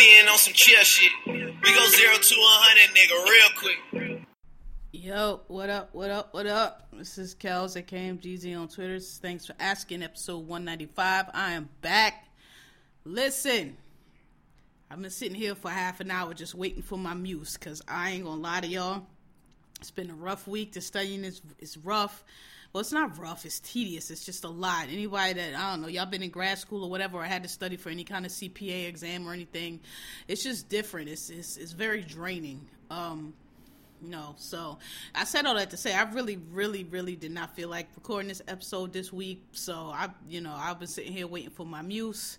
Being on some chill shit. We go zero to hundred, nigga, real quick. Yo, what up, what up, what up? This is Kels at KMGZ on Twitter. Thanks for asking, episode 195. I am back. Listen, I've been sitting here for half an hour just waiting for my muse because I ain't gonna lie to y'all. It's been a rough week. The studying is, is rough. Well, it's not rough. It's tedious. It's just a lot. Anybody that I don't know, y'all been in grad school or whatever, or had to study for any kind of CPA exam or anything, it's just different. It's it's, it's very draining. Um, no, so I said all that to say I really, really, really did not feel like recording this episode this week. So I, you know, I've been sitting here waiting for my muse.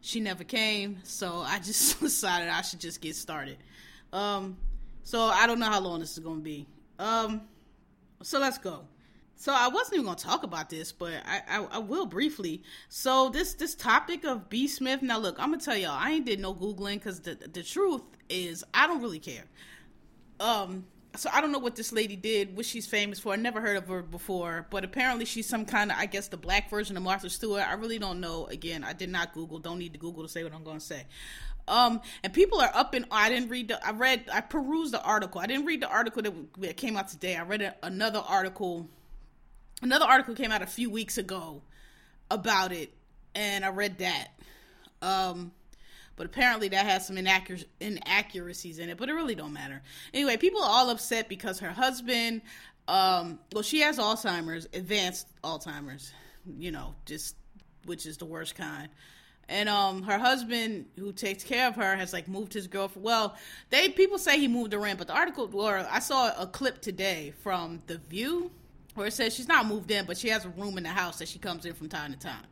She never came, so I just decided I should just get started. Um, so I don't know how long this is going to be. Um, so let's go. So I wasn't even gonna talk about this, but I, I, I will briefly. So this this topic of B Smith. Now look, I'm gonna tell y'all, I ain't did no googling because the the truth is I don't really care. Um, so I don't know what this lady did, what she's famous for. I never heard of her before, but apparently she's some kind of, I guess, the black version of Martha Stewart. I really don't know. Again, I did not Google. Don't need to Google to say what I'm going to say. Um, and people are up in. I didn't read. The, I read. I perused the article. I didn't read the article that, that came out today. I read another article another article came out a few weeks ago about it, and I read that. Um, but apparently that has some inaccur- inaccuracies in it, but it really don't matter. Anyway, people are all upset because her husband, um, well, she has Alzheimer's, advanced Alzheimer's, you know, just which is the worst kind. And um, her husband, who takes care of her, has like moved his girlfriend. Well, they people say he moved around, but the article, or I saw a clip today from The View where it says she's not moved in, but she has a room in the house that she comes in from time to time.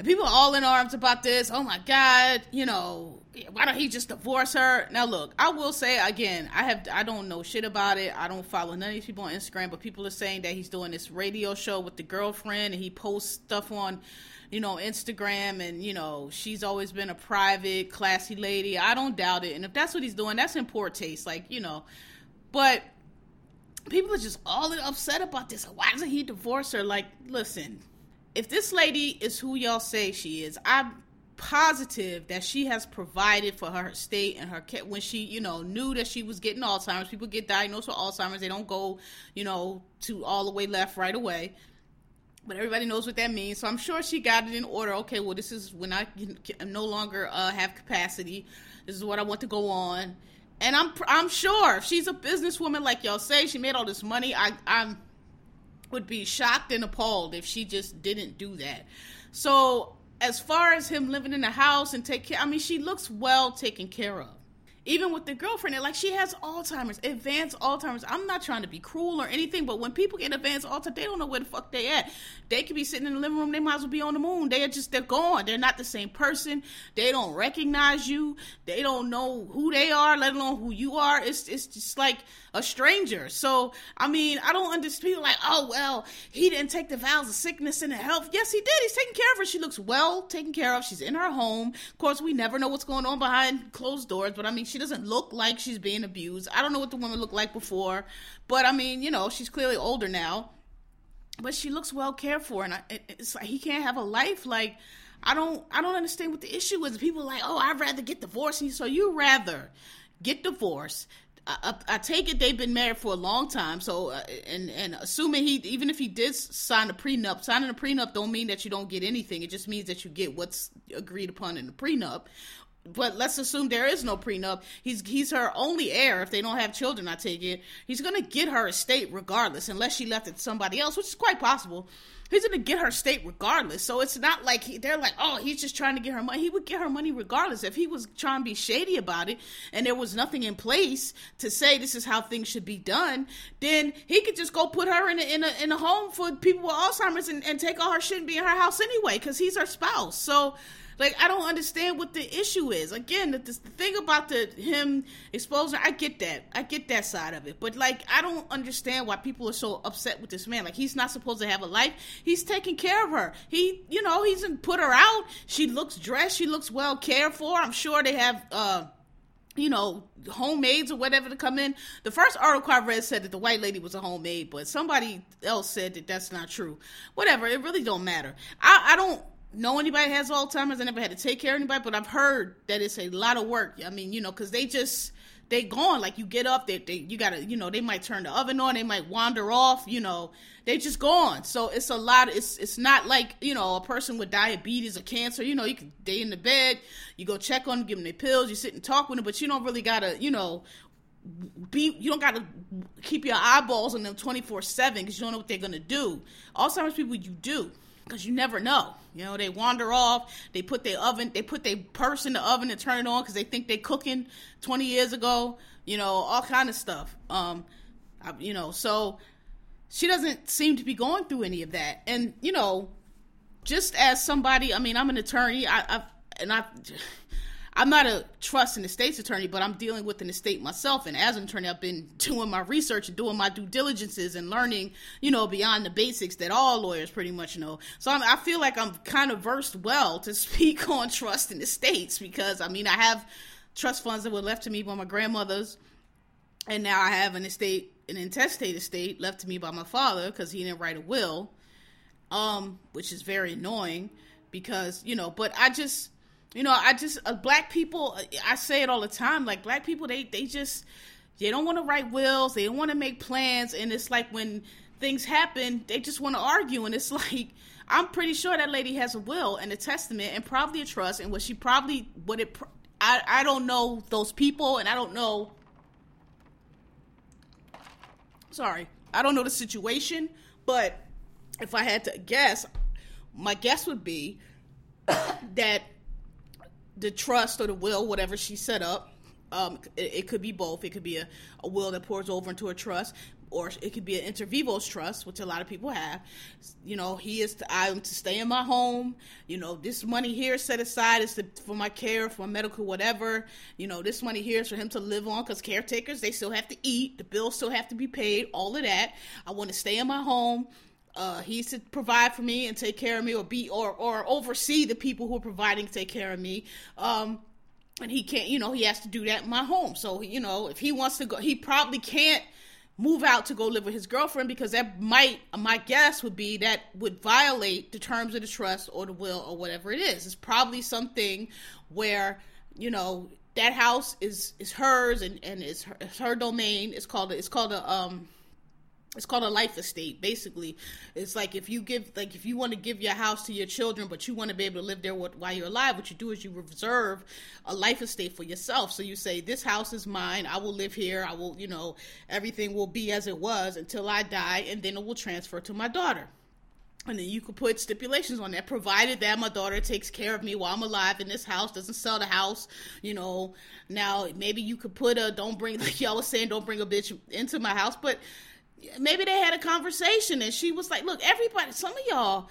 And people are all in arms about this. Oh my God, you know, why don't he just divorce her? Now look, I will say again, I have I don't know shit about it. I don't follow none of these people on Instagram, but people are saying that he's doing this radio show with the girlfriend and he posts stuff on, you know, Instagram and you know, she's always been a private, classy lady. I don't doubt it. And if that's what he's doing, that's in poor taste. Like, you know. But people are just all upset about this. Why doesn't he divorce her? Like, listen, if this lady is who y'all say she is, I'm positive that she has provided for her state and her when she, you know, knew that she was getting Alzheimer's. People get diagnosed with Alzheimer's, they don't go, you know, to all the way left right away. But everybody knows what that means, so I'm sure she got it in order. Okay, well, this is when I can no longer uh, have capacity. This is what I want to go on and I'm I'm sure if she's a businesswoman like y'all say, she made all this money. I I would be shocked and appalled if she just didn't do that. So as far as him living in the house and take care, I mean, she looks well taken care of even with the girlfriend, like she has Alzheimer's, advanced Alzheimer's. I'm not trying to be cruel or anything, but when people get advanced Alzheimer's, they don't know where the fuck they at. They could be sitting in the living room, they might as well be on the moon. They are just they're gone. They're not the same person. They don't recognize you. They don't know who they are, let alone who you are. It's it's just like a stranger. So I mean, I don't understand people like, oh well, he didn't take the vows of sickness and health. Yes, he did. He's taking care of her. She looks well taken care of. She's in her home. Of course, we never know what's going on behind closed doors, but I mean she doesn't look like she's being abused. I don't know what the woman looked like before, but I mean, you know, she's clearly older now. But she looks well cared for, and I, it's like he can't have a life. Like I don't, I don't understand what the issue is. People like, oh, I'd rather get divorced. And so you rather get divorced, I, I, take it they've been married for a long time. So, uh, and and assuming he, even if he did sign a prenup, signing a prenup don't mean that you don't get anything. It just means that you get what's agreed upon in the prenup but let's assume there is no prenup. He's he's her only heir if they don't have children. I take it he's gonna get her estate regardless, unless she left it to somebody else, which is quite possible. He's gonna get her state regardless. So it's not like he, they're like, oh, he's just trying to get her money. He would get her money regardless. If he was trying to be shady about it, and there was nothing in place to say this is how things should be done, then he could just go put her in a in a, in a home for people with Alzheimer's and, and take all her shit and be in her house anyway, because he's her spouse. So Like I don't understand what the issue is. Again, the, the thing about the him exposing, I get that, I get that side of it, but like I don't understand why people are so upset with this man. Like he's not supposed to have a life. He's taking care of her. He, you know, he's put her out. She looks dressed. She looks well cared for. I'm sure they have. uh you know, homemaids or whatever to come in. The first article I read said that the white lady was a homemaid, but somebody else said that that's not true. Whatever, it really don't matter. I, I don't know anybody has Alzheimer's. I never had to take care of anybody, but I've heard that it's a lot of work. I mean, you know, because they just they gone. Like you get up, they, they you gotta, you know, they might turn the oven on, they might wander off, you know, they just gone. So it's a lot. It's it's not like you know a person with diabetes or cancer. You know, you can they in the bed, you go check on them, give them their pills, you sit and talk with them, but you don't really gotta, you know, be you don't got to keep your eyeballs on them 24/7 cuz you don't know what they're to do. Alzheimer's people you do because you never know. You know, they wander off. They put their oven, they put their purse in the oven and turn it on because they think they're cooking 20 years ago. You know, all kind of stuff. Um, I, you know, so she doesn't seem to be going through any of that. And you know, just as somebody, I mean, I'm an attorney. I, I and I I'm not a trust in the state's attorney, but I'm dealing with an estate myself. And as an attorney, I've been doing my research and doing my due diligences and learning, you know, beyond the basics that all lawyers pretty much know. So I'm, i feel like I'm kind of versed well to speak on trust in the states because, I mean, I have trust funds that were left to me by my grandmothers, and now I have an estate, an intestate estate left to me by my father because he didn't write a will, um, which is very annoying because, you know, but I just you know, I just uh, black people. I say it all the time. Like black people, they they just they don't want to write wills. They don't want to make plans, and it's like when things happen, they just want to argue, and it's like. I'm pretty sure that lady has a will and a testament and probably a trust, and what she probably what it. I I don't know those people, and I don't know. Sorry, I don't know the situation, but if I had to guess, my guess would be that the trust or the will, whatever she set up. Um, it, it, could be both. It could be a, a will that pours over into a trust, or it could be an inter vivos trust, which a lot of people have. You know, he is to, I'm to stay in my home. You know, this money here set aside is to, for my care, for my medical, whatever. You know, this money here is for him to live on because caretakers they still have to eat, the bills still have to be paid, all of that. I want to stay in my home uh, he's to provide for me and take care of me, or be or or oversee the people who are providing take care of me. Um, and he can't, you know, he has to do that in my home. So you know, if he wants to go, he probably can't move out to go live with his girlfriend because that might, my guess would be that would violate the terms of the trust or the will or whatever it is. It's probably something where you know that house is is hers and and it's her, it's her domain. It's called it's called a um it's called a life estate. Basically it's like if you give like if you want to give your house to your children but you want to be able to live there while you're alive what you do is you reserve a life estate for yourself. So you say this house is mine. I will live here. I will you know everything will be as it was until i die and then it will transfer to my daughter. And then you could put stipulations on that, provided that my daughter takes care of me while I'm alive in this house, doesn't sell the house, you know. Now, maybe you could put a don't bring, like y'all was saying, don't bring a bitch into my house, but maybe they had a conversation and she was like, "Look, everybody, some of y'all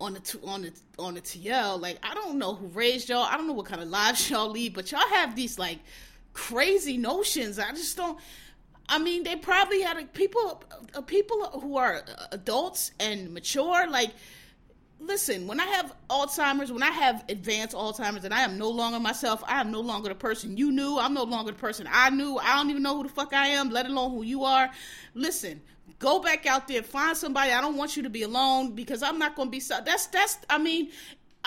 on the on the on the TL, like I don't know who raised y'all. I don't know what kind of lives y'all lead, but y'all have these like crazy notions. I just don't. I mean, they probably had a, people uh, people who are adults and mature, like listen, when I have Alzheimer's, when I have advanced Alzheimer's, and I am no longer myself, I am no longer the person you knew. I'm no longer the person I knew. I don't even know who the fuck I am, let alone who you are. Listen, go back out there, find somebody. I don't want you to be alone because I'm not going to be. That's that's. I mean,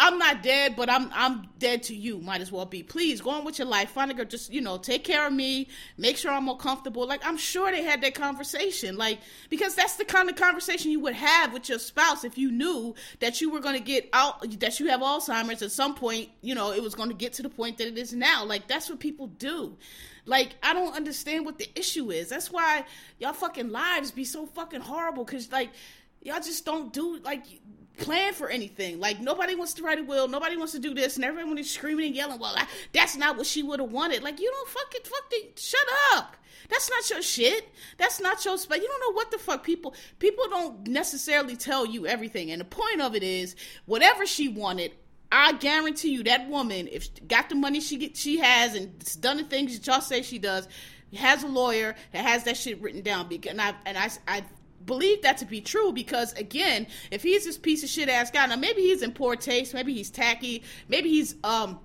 I'm not dead, but I'm I'm dead to you. Might as well be. Please go on with your life. Find a girl. Just you know, take care of me. Make sure I'm more comfortable. Like I'm sure they had that conversation. Like because that's the kind of conversation you would have with your spouse if you knew that you were going to get out, that you have Alzheimer's at some point. You know, it was going to get to the point that it is now. Like that's what people do. Like I don't understand what the issue is. That's why y'all fucking lives be so fucking horrible. Cause like y'all just don't do like plan for anything. Like nobody wants to write a will, nobody wants to do this, and everyone is screaming and yelling. Well, I, that's not what she would have wanted. Like you don't fucking fucking shut up. That's not your shit. That's not your space. You don't know what the fuck people people don't necessarily tell you everything. And the point of it is, whatever she wanted, I guarantee you that woman, if she got the money she get, she has and done the things that y'all say she does, has a lawyer that has that shit written down. And I and I, I believe that to be true because again, if he's this piece of shit ass guy, now maybe he's in poor taste, maybe he's tacky, maybe he's um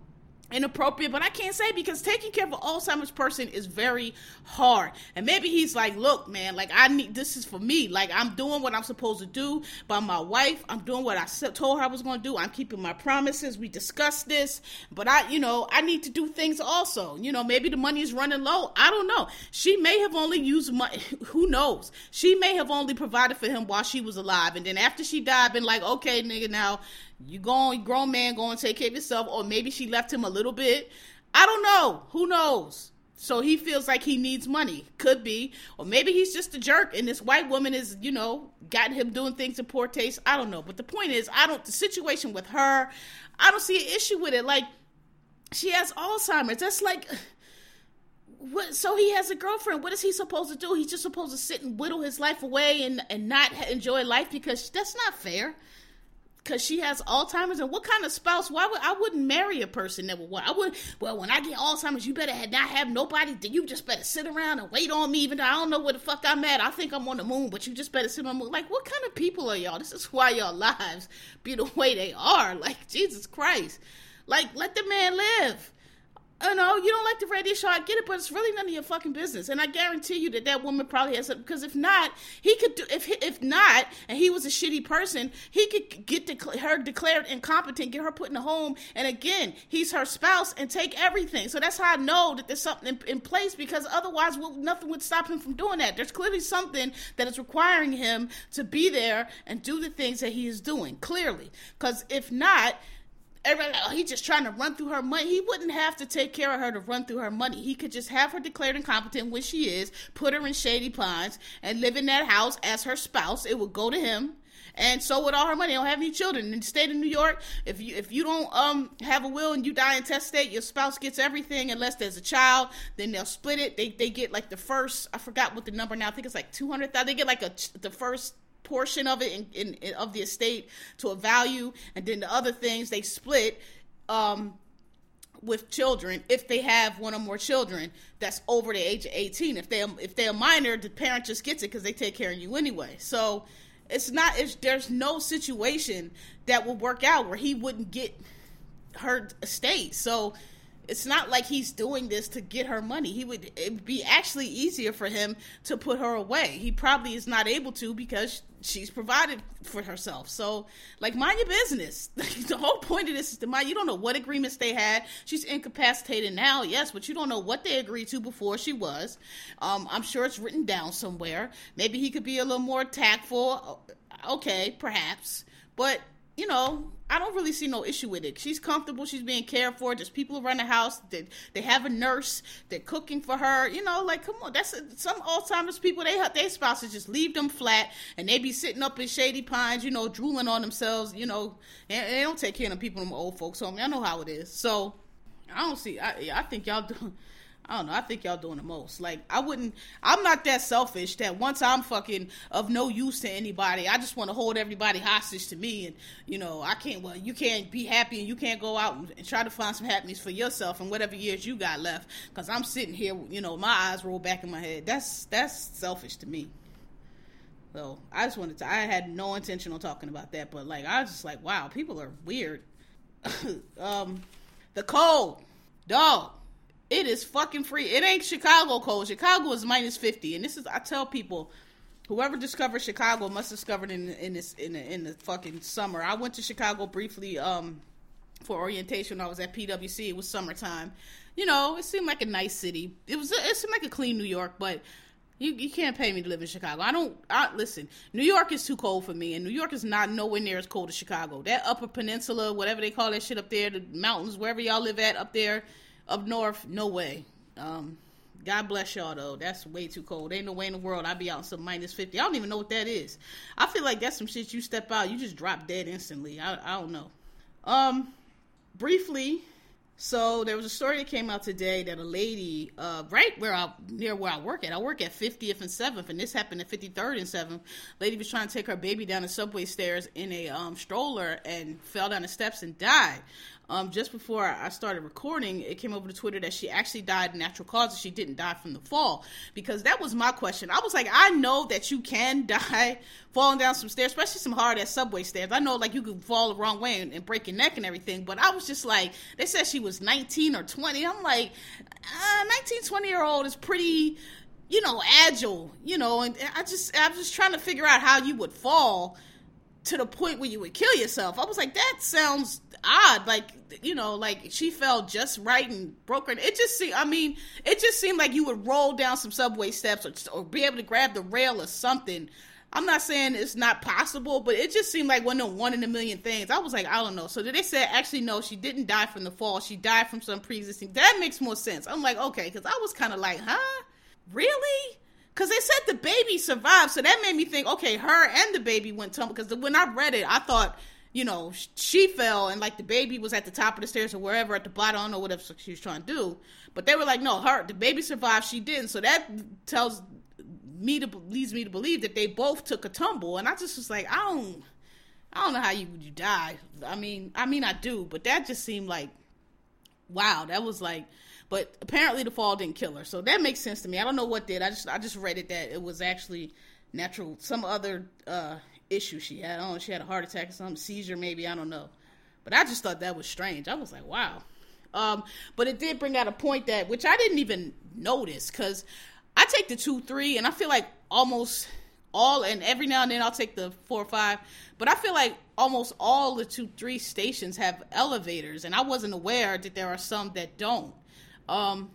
inappropriate, but I can't say because taking care of an Alzheimer's person is very hard. And maybe he's like, look, man, like I need this is for me. Like I'm doing what I'm supposed to do by my wife. I'm doing what I told her I was going to do. I'm keeping my promises. We discussed this, but I, you know, I need to do things also. You know, maybe the money is running low. I don't know. She may have only used money. Who knows? She may have only provided for him while she was alive, and then after she died, been like, okay, nigga, now you going grown man going to take care of yourself or maybe she left him a little bit. I don't know. Who knows? So he feels like he needs money. Could be. Or maybe he's just a jerk and this white woman is you know got him doing things in poor taste. I don't know. But the point is i don't the situation with her i don't see an issue with it. Like she has alzheimer's. That's like what so he has a girlfriend. What is he supposed to do? He's just supposed to sit and whittle his life away and and not enjoy life because that's not fair because she has Alzheimer's. And what kind of spouse? Why would I wouldn't marry a person that would? I would. Well, when I get Alzheimer's, you better not have nobody. You just better sit around and wait on me. Even though I don't know where the fuck I'm at. I think I'm on the moon, but you just better sit on the moon. Like, what kind of people are y'all? This is why y'all lives be the way they are. Like, Jesus Christ. Like, let the man live. Oh, I know you don't like the radio show. I get it, but it's really none of your fucking business. And I guarantee you that that woman probably has it because if not, he could do. If if not, and he was a shitty person, he could get her declared incompetent, get her put in a home, and again, he's her spouse and take everything. So that's how I know that there's something in, in place because otherwise, nothing would stop him from doing that. There's clearly something that is requiring him to be there and do the things that he is doing. Clearly, because if not everybody like, oh, he's just trying to run through her money. He wouldn't have to take care of her to run through her money. He could just have her declared incompetent, which she is, put her in Shady Pines, and live in that house as her spouse. It would go to him. And so would all her money. They don't have any children. In the state of New York, if you if you don't um have a will and you die intestate, your spouse gets everything unless there's a child. Then they'll split it. They they get like the first. I forgot what the number now. I think it's like two hundred thousand. They get like a the first portion of it in, in, in, of the estate to a value, and then the other things they split um, with children if they have one or more children that's over the age of 18 if they if they're a minor the parent just gets it because they take care of you anyway so it's not there's no situation that will work out where he wouldn't get her estate so it's not like he's doing this to get her money. He would it'd be actually easier for him to put her away. He probably is not able to because she's provided for herself. So, like, mind your business. the whole point of this is to mind. You don't know what agreements they had. She's incapacitated now, yes, but you don't know what they agreed to before she was. Um, I'm sure it's written down somewhere. Maybe he could be a little more tactful. Okay, perhaps, but you know, I don't really see no issue with it. She's comfortable. She's being cared for. There's people around the house. They, they have a nurse. They're cooking for her. You know, like come on. That's a, some Alzheimer's people. They their spouses just leave them flat, and they be sitting up in shady pines. You know, drooling on themselves. You know, and they don't take care of people. Them old folks. Mean, I know how it is. So I don't see. I I think y'all do. I don't know. I think y'all doing the most. Like I wouldn't. I'm not that selfish that once I'm fucking of no use to anybody, I just want to hold everybody hostage to me. And you know, I can't. Well, you can't be happy and you can't go out and, and try to find some happiness for yourself and whatever years you got left. Because I'm sitting here, you know, my eyes roll back in my head. That's that's selfish to me. So I just wanted to. I had no intention on talking about that, but like I was just like, wow, people are weird. um, the cold, dog it is fucking free. It ain't Chicago cold. Chicago is minus fifty, and this is I tell people, whoever discovered Chicago must have discovered in in this in the, in the fucking summer. I went to Chicago briefly um for orientation. I was at PwC. It was summertime. You know, it seemed like a nice city. It was it seemed like a clean New York, but you, you can't pay me to live in Chicago. I don't. I, listen, New York is too cold for me, and New York is not nowhere near as cold as Chicago. That Upper Peninsula, whatever they call that shit up there, the mountains, wherever y'all live at up there, up north, no way. Um, God bless y'all though. That's way too cold. Ain't no way in the world I'd be out in some minus fifty. I don't even know what that is. I feel like that's some shit you step out, you just drop dead instantly. I I don't know. Um, briefly, So there was a story that came out today that a lady, uh, right where I near where I work at, I work at 50th and 7th, and this happened at 53rd and 7th. Lady was trying to take her baby down the subway stairs in a um, stroller and fell down the steps and died. Um, just before I started recording, it came over to Twitter that she actually died natural causes. She didn't die from the fall because that was my question. I was like, I know that you can die falling down some stairs, especially some hard ass subway stairs. I know like you could fall the wrong way and, and, break your neck and everything, but I was just like, they said she was 19 or 20. I'm like, uh, 19, 20 year old is pretty, you know, agile, you know, and I just, I was just trying to figure out how you would fall to the point where you would kill yourself. I was like, that sounds odd. Like, you know, like she fell just right and broke her. It just seemed, I mean, it just seemed like you would roll down some subway steps or, or be able to grab the rail or something. I'm not saying it's not possible, but it just seemed like one of one in a million things. I was like, I don't know. So did they said, actually, no, she didn't die from the fall. She died from some pre-existing. That makes more sense. I'm like, okay, because I was kind of like, huh, really? Because they said the baby survived, so that made me think, okay, her and the baby went tumble. Because when I read it, I thought, you know, she fell and like the baby was at the top of the stairs or wherever at the bottom, I don't know whatever she was trying to do. But they were like, no, her the baby survived, she didn't. So that tells me to leads me to believe that they both took a tumble, and I just was like, I don't, I don't know how you you die. I mean, I mean, I do, but that just seemed like, wow, that was like but apparently the fall didn't kill her, so that makes sense to me. I don't know what did. I just I just read it that it was actually natural, some other uh, issue she had. I don't know, she had a heart attack or some seizure maybe. I don't know, but I just thought that was strange. I was like, wow. Um, but it did bring out a point that which I didn't even notice because I take the two three and I feel like almost all and every now and then I'll take the four or five, but I feel like almost all the two three stations have elevators, and I wasn't aware that there are some that don't. Um,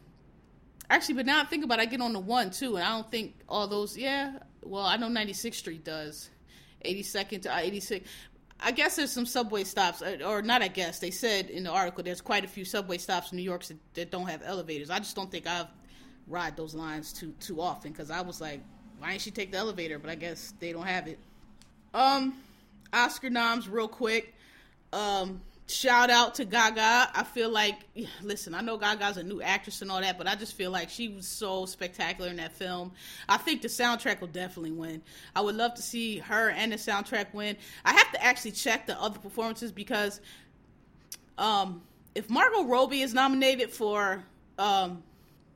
actually, but now I think about it, I get on the one too, and I don't think all those. Yeah, well, I know 96th Street does, 82nd to 86. I guess there's some subway stops, uh, or not. I guess they said in the article there's quite a few subway stops in New York that, don't have elevators. I just don't think I've ride those lines too too often because I was like, why didn't she take the elevator? But I guess they don't have it. Um, Oscar noms real quick. Um, shout out to Gaga. I feel like, listen, I know Gaga's a new actress and all that, but I just feel like she was so spectacular in that film. I think the soundtrack will definitely win. I would love to see her and the soundtrack win. I have to actually check the other performances because um, if Margot Robbie is nominated for um,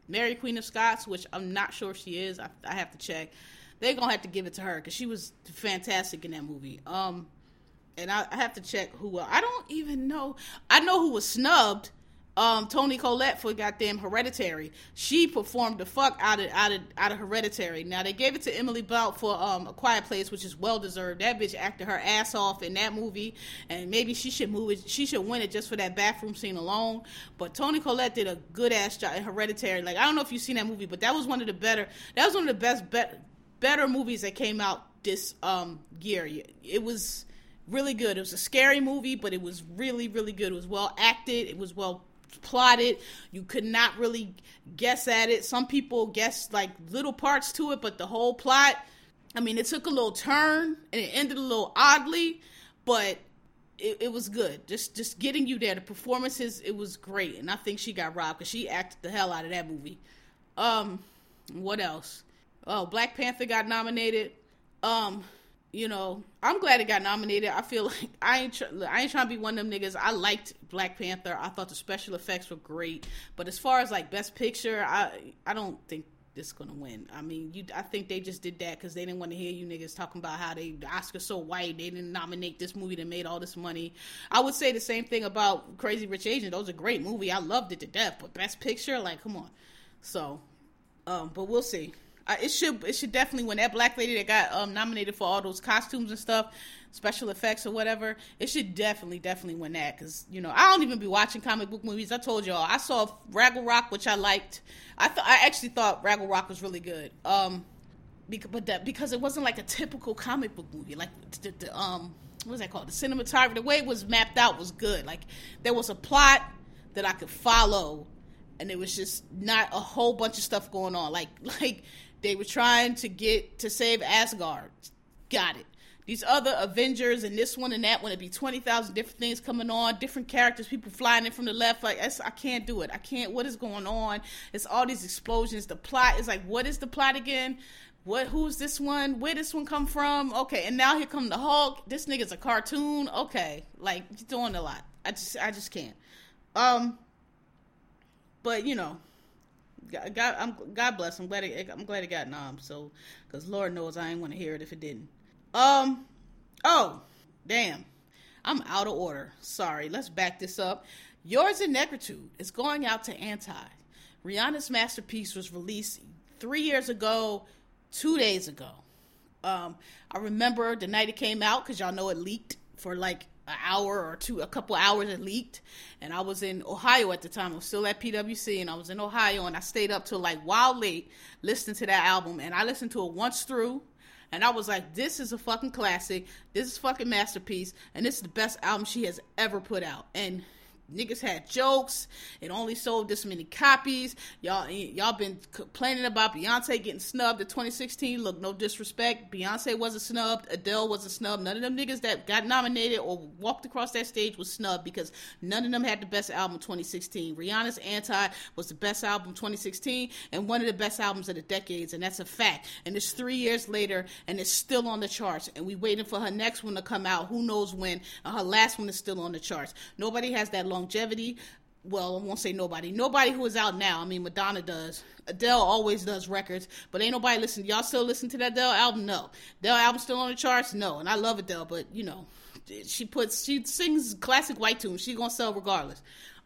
Mary Queen of Scots, which I'm not sure she is, I, I have to check. They're gonna have to give it to her because she was fantastic in that movie. Um, and I, I have to check who. I don't even know. I know who was snubbed. Um, Toni Collette for goddamn Hereditary. She performed the fuck out of out of out of Hereditary. Now they gave it to Emily Blunt for um, A Quiet Place, which is well deserved. That bitch acted her ass off in that movie, and maybe she should move it. She should win it just for that bathroom scene alone. But Toni Collette did a good ass job in Hereditary. Like I don't know if you've seen that movie, but that was one of the better. That was one of the best be- better movies that came out this um, year. It was really good. It was a scary movie, but it was really, really good. It was well acted. It was well plotted. You could not really guess at it. Some people guessed like little parts to it, but the whole plot, I mean, it took a little turn and it ended a little oddly, but it, it was good. Just just getting you there. The performances, it was great, and I think she got robbed because she acted the hell out of that movie. Um, what else? Oh, Black Panther got nominated. Um, you know, I'm glad it got nominated. I feel like I ain't tr- I ain't trying to be one of them niggas. I liked Black Panther. I thought the special effects were great, but as far as like Best Picture, I I don't think this is gonna win. I mean, you I think they just did that because they didn't want to hear you niggas talking about how they the Oscar's so white. They didn't nominate this movie that made all this money. I would say the same thing about Crazy Rich Asian. That was a great movie. I loved it to death. But Best Picture, like, come on. So, um, but we'll see. It should it should definitely win. That black lady that got um, nominated for all those costumes and stuff, special effects or whatever, it should definitely definitely win that because you know I don't even be watching comic book movies. I told y'all I saw Ragnarok, which I liked. I I actually thought Ragnarok was really good. Um, because, but that because it wasn't like a typical comic book movie, like the, the um what's that called? The cinematography, the way it was mapped out was good. Like there was a plot that I could follow and it was just not a whole bunch of stuff going on. Like like they were trying to get to save Asgard. Got it. these other Avengers and this one and that one, it'd be 20,000 different things coming on, different characters, people flying in from the left. Like, I can't do it. I can't. What is going on? It's all these explosions. The plot is like, what is the plot again? What? Who's this one? Where this one come from? Okay, and now here come the Hulk. This nigga's a cartoon. Okay, like you're doing a lot. I just, I just can't. Um, but you know, God, I'm, God bless. I'm glad. It, I'm glad it got nom. So, because Lord knows I ain't want to hear it if it didn't. Um. Oh, damn. I'm out of order. Sorry. Let's back this up. Yours in Negritude is going out to Anti. Rihanna's masterpiece was released three years ago, two days ago. Um, I remember the night it came out because y'all know it leaked for like an hour or two, a couple hours it leaked. And I was in Ohio at the time. I was still at PWC and I was in Ohio and I stayed up till like wild late listening to that album. And I listened to it once through and I was like, this is a fucking classic. This is fucking masterpiece. And this is the best album she has ever put out. And niggas had jokes. It only sold this many copies. Y'all, y'all been complaining about Beyonce getting snubbed in 2016. Look, no disrespect. Beyonce wasn't snubbed. Adele wasn't snubbed. None of them niggas that got nominated or walked across that stage was snubbed because none of them had the best album 2016. Rihanna's Anti was the best album 2016 and one of the best albums of the decades, and that's a fact. And it's three years later, and it's still on the charts. And we waiting for her next one to come out. Who knows when? Uh, her last one is still on the charts. Nobody has that longevity. Well, I won't say nobody. Nobody who is out now. I mean, Madonna does. Adele always does records, but ain't nobody listen. Y'all still listen to that Adele album? No. Adele album still on the charts? No. And I love Adele, but you know, she puts she sings classic white tunes. She's gonna sell regardless.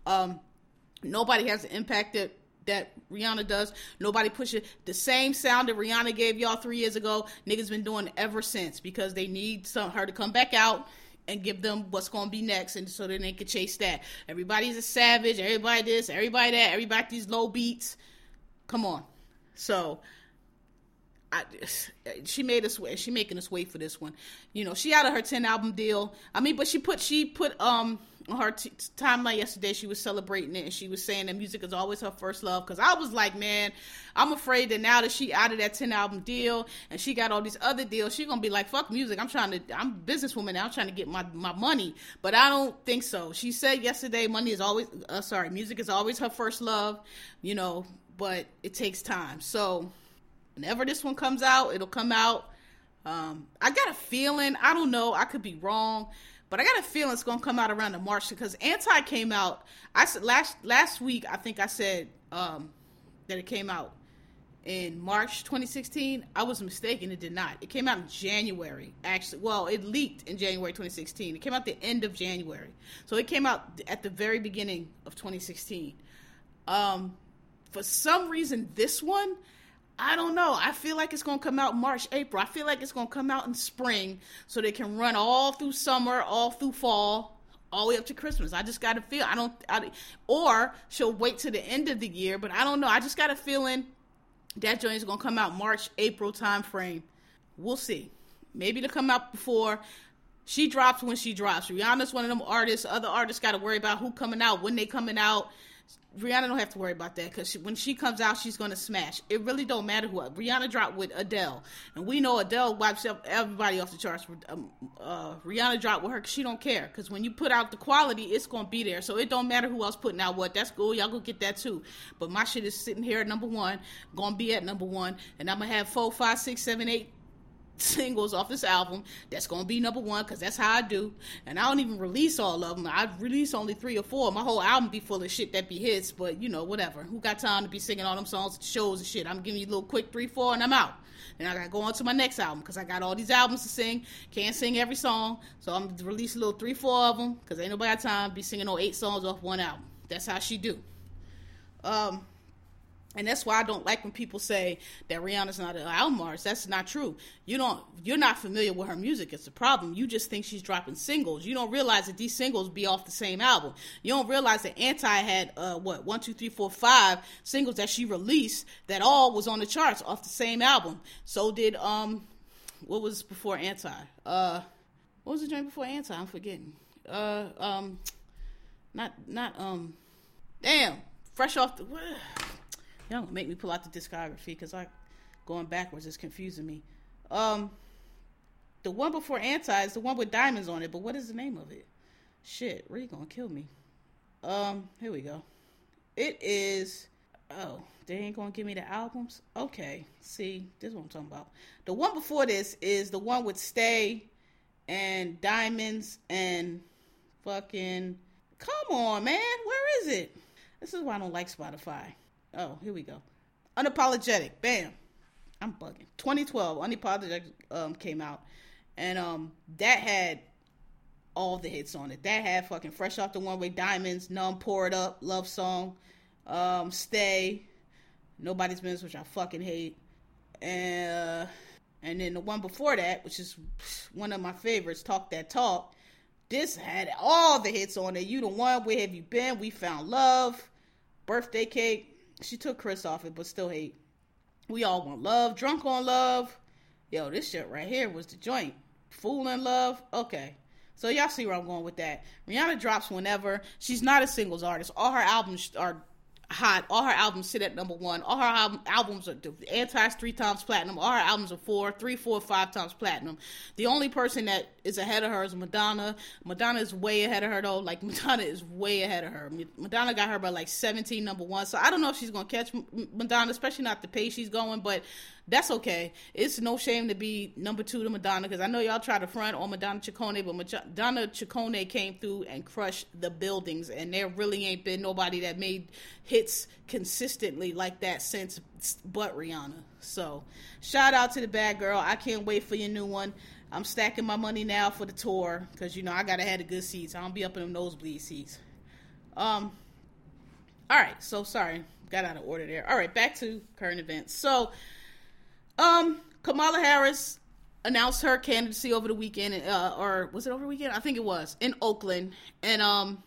Um, nobody has the impact that that Rihanna does. Nobody pushes the same sound that Rihanna gave y'all three years ago. Niggas been doing ever since because they need some her to come back out and give them what's to be next, and so then they can chase that. Everybody's a savage. Everybody this, everybody that, everybody these low beats. Come on. So, I, she made us wait. She making us wait for this one. You know, she out of her ten album deal. I mean, but she put she put um her t- timeline yesterday, she was celebrating it and she was saying that music is always her first love. Because I was like, man, I'm afraid that now that she out of that 10 album deal and she got all these other deals, she gonna be like, fuck music. I'm trying to, I'm a businesswoman now. I'm trying to get my, my money. But I don't think so. She said yesterday, money is always, uh, sorry, music is always her first love, you know, but it takes time. So whenever this one comes out, it'll come out. Um, I got a feeling, I don't know, I could be wrong but I got a feeling it's gonna come out around the March because Anti came out. I said last last week. I think I said um, that it came out in March 2016. I was mistaken. It did not. It came out in January. Actually, well, it leaked in January 2016. It came out the end of January, so it came out at the very beginning of 2016. Um, for some reason, this one I don't know. I feel like it's going to come out March, April. I feel like it's going to come out in spring so they can run all through summer, all through fall, all the way up to Christmas. I just got a feel. I don't, I, or she'll wait to the end of the year, but I don't know. I just got a feeling that joint is going to come out March, April time frame. We'll see. Maybe it'll come out before. She drops when she drops. Rihanna's one of them artists. Other artists got to worry about who coming out, when they coming out. Rihanna don't have to worry about that because when she comes out, she's gonna smash. It really don't matter who. Rihanna dropped with Adele, and we know Adele wipes up everybody off the charts. Um, uh, Rihanna dropped with her because she don't care. Because when you put out the quality, it's gonna be there. So it don't matter who else putting out what. That's cool. Y'all go get that too. But my shit is sitting here at number one, gonna be at number one, and I'm gonna have four, five, six, seven, eight singles off this album that's gonna be number one because that's how I do. And I don't even release all of them. I release only three or four. My whole album be full of shit that be hits, but you know whatever. Who got time to be singing all them songs at shows and shit? I'm giving you a little quick three, four, and I'm out. And I gotta go on to my next album because I got all these albums to sing. Can't sing every song, so I'm release a little three, four of them because ain't nobody got time to be singing all eight songs off one album. That's how she do. Um, and that's why I don't like when people say that Rihanna's not an album artist. That's not true. You don't. You're not familiar with her music. It's a problem. You just think she's dropping singles. You don't realize that these singles be off the same album. You don't realize that Anti had uh, what one, two, three, four, five singles that she released that all was on the charts off the same album. So did um, what was before Anti? Uh, what was the joint before Anti? I'm forgetting. Uh, um, not not um, damn, fresh off the. Y'all gonna make me pull out the discography because I going backwards is confusing me. Um, The one before Anti is the one with diamonds on it, but what is the name of it? Shit, really gonna kill me. Um, here we go. It is. Oh, they ain't gonna give me the albums. Okay, see, this is what I'm talking about. The one before this is the one with Stay and Diamonds and fucking. Come on, man, where is it? This is why I don't like Spotify. Oh, here we go. Unapologetic. Bam. I'm bugging. 2012, Unapologetic um, came out, and um, that had all the hits on it. That had fucking Fresh Off the Runway Diamonds, Numb, Pour It Up, Love Song, um, Stay, Nobody's Business, which I fucking hate, and uh, and then the one before that, which is one of my favorites, Talk That Talk. This had all the hits on it. You the one. Where have you been? We found love. Birthday cake. She took Chris off it, but still hate. We all want love. Drunk on love. Yo, this shit right here was the joint. Fool in love. Okay. So y'all see where I'm going with that. Rihanna drops whenever. She's not a singles artist. All her albums are hot. All her albums sit at number one. All her album, albums are anti three times platinum. All her albums are four, three, four, five times platinum. The only person that is ahead of her is Madonna. Madonna is way ahead of her though. Like Madonna is way ahead of her. Madonna got her by like seventeen number one. So I don't know if she's gonna catch Madonna, especially not the pace she's going, but that's okay. It's no shame to be number two to Madonna because I know y'all try to front on Madonna Ciccone, but Madonna Ciccone came through and crushed the buildings, and there really ain't been nobody that made hits consistently like that since but Rihanna. So shout out to the bad girl. I can't wait for your new one. I'm stacking my money now for the tour because you know I gotta have the good seats. I don't be up in them nosebleed seats. Um. All right. So sorry, got out of order there. All right, back to current events. So um, Kamala Harris announced her candidacy over the weekend, uh, or was it over the weekend? I think it was in Oakland, and um,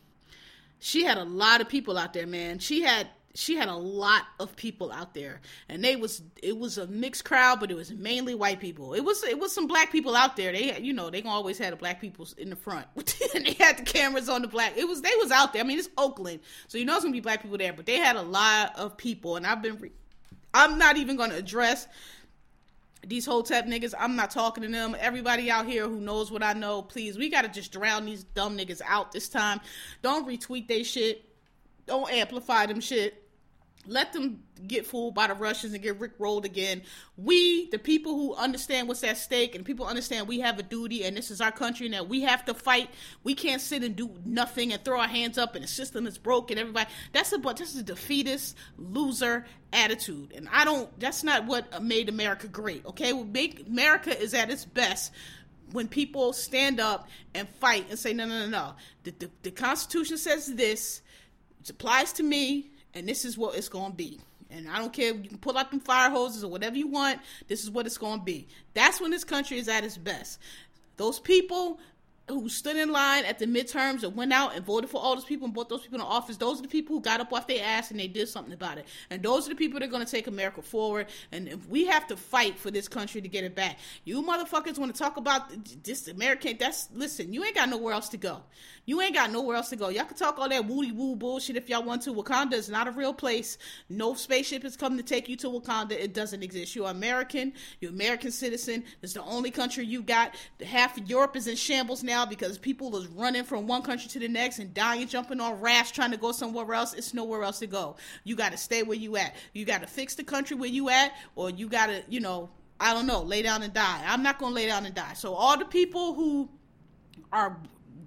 she had a lot of people out there. Man, she had she had a lot of people out there, and they was it was a mixed crowd, but it was mainly white people. It was it was some black people out there. They you know they always had the black people in the front, and they had the cameras on the black. It was they was out there. I mean it's Oakland, so you know it's gonna be black people there, but they had a lot of people, and I've been. Re- I'm not even gonna address these Hotep niggas, I'm not talking to them. Everybody out here who knows what I know, please, we gotta just drown these dumb niggas out this time. Don't retweet they shit. Don't amplify them shit. Let them get fooled by the Russians and get Rick rolled again. We, the people who understand what's at stake, and people understand we have a duty, and this is our country, and that we have to fight. We can't sit and do nothing and throw our hands up, and the system is broken. Everybody, that's a but this is a defeatist, loser attitude, and I don't. That's not what made America great. Okay, what make America is at its best when people stand up and fight and say, no, no, no, no. The, the, the Constitution says this. It applies to me and this is what it's to be. And I don't care, you can pull out them fire hoses or whatever you want. This is what it's to be. That's when this country is at its best. Those people who stood in line at the midterms and went out and voted for all those people and brought those people in office, those are the people who got up off their ass and they did something about it. And those are the people that are going to take America forward. And if we have to fight for this country to get it back. You motherfuckers want to talk about this American, that's, listen, you ain't got nowhere else to go. You ain't got nowhere else to go. Y'all can talk all that woody woo bullshit if y'all want to. Wakanda is not a real place. No spaceship is coming to take you to Wakanda. It doesn't exist. You're American. You're American citizen. It's the only country you got. Half of Europe is in shambles now because people is running from one country to the next and dying, jumping on rafts, trying to go somewhere else. It's nowhere else to go. You got to stay where you at. You got to fix the country where you at, or you got to, you know, I don't know, lay down and die. I'm not going to lay down and die. So all the people who are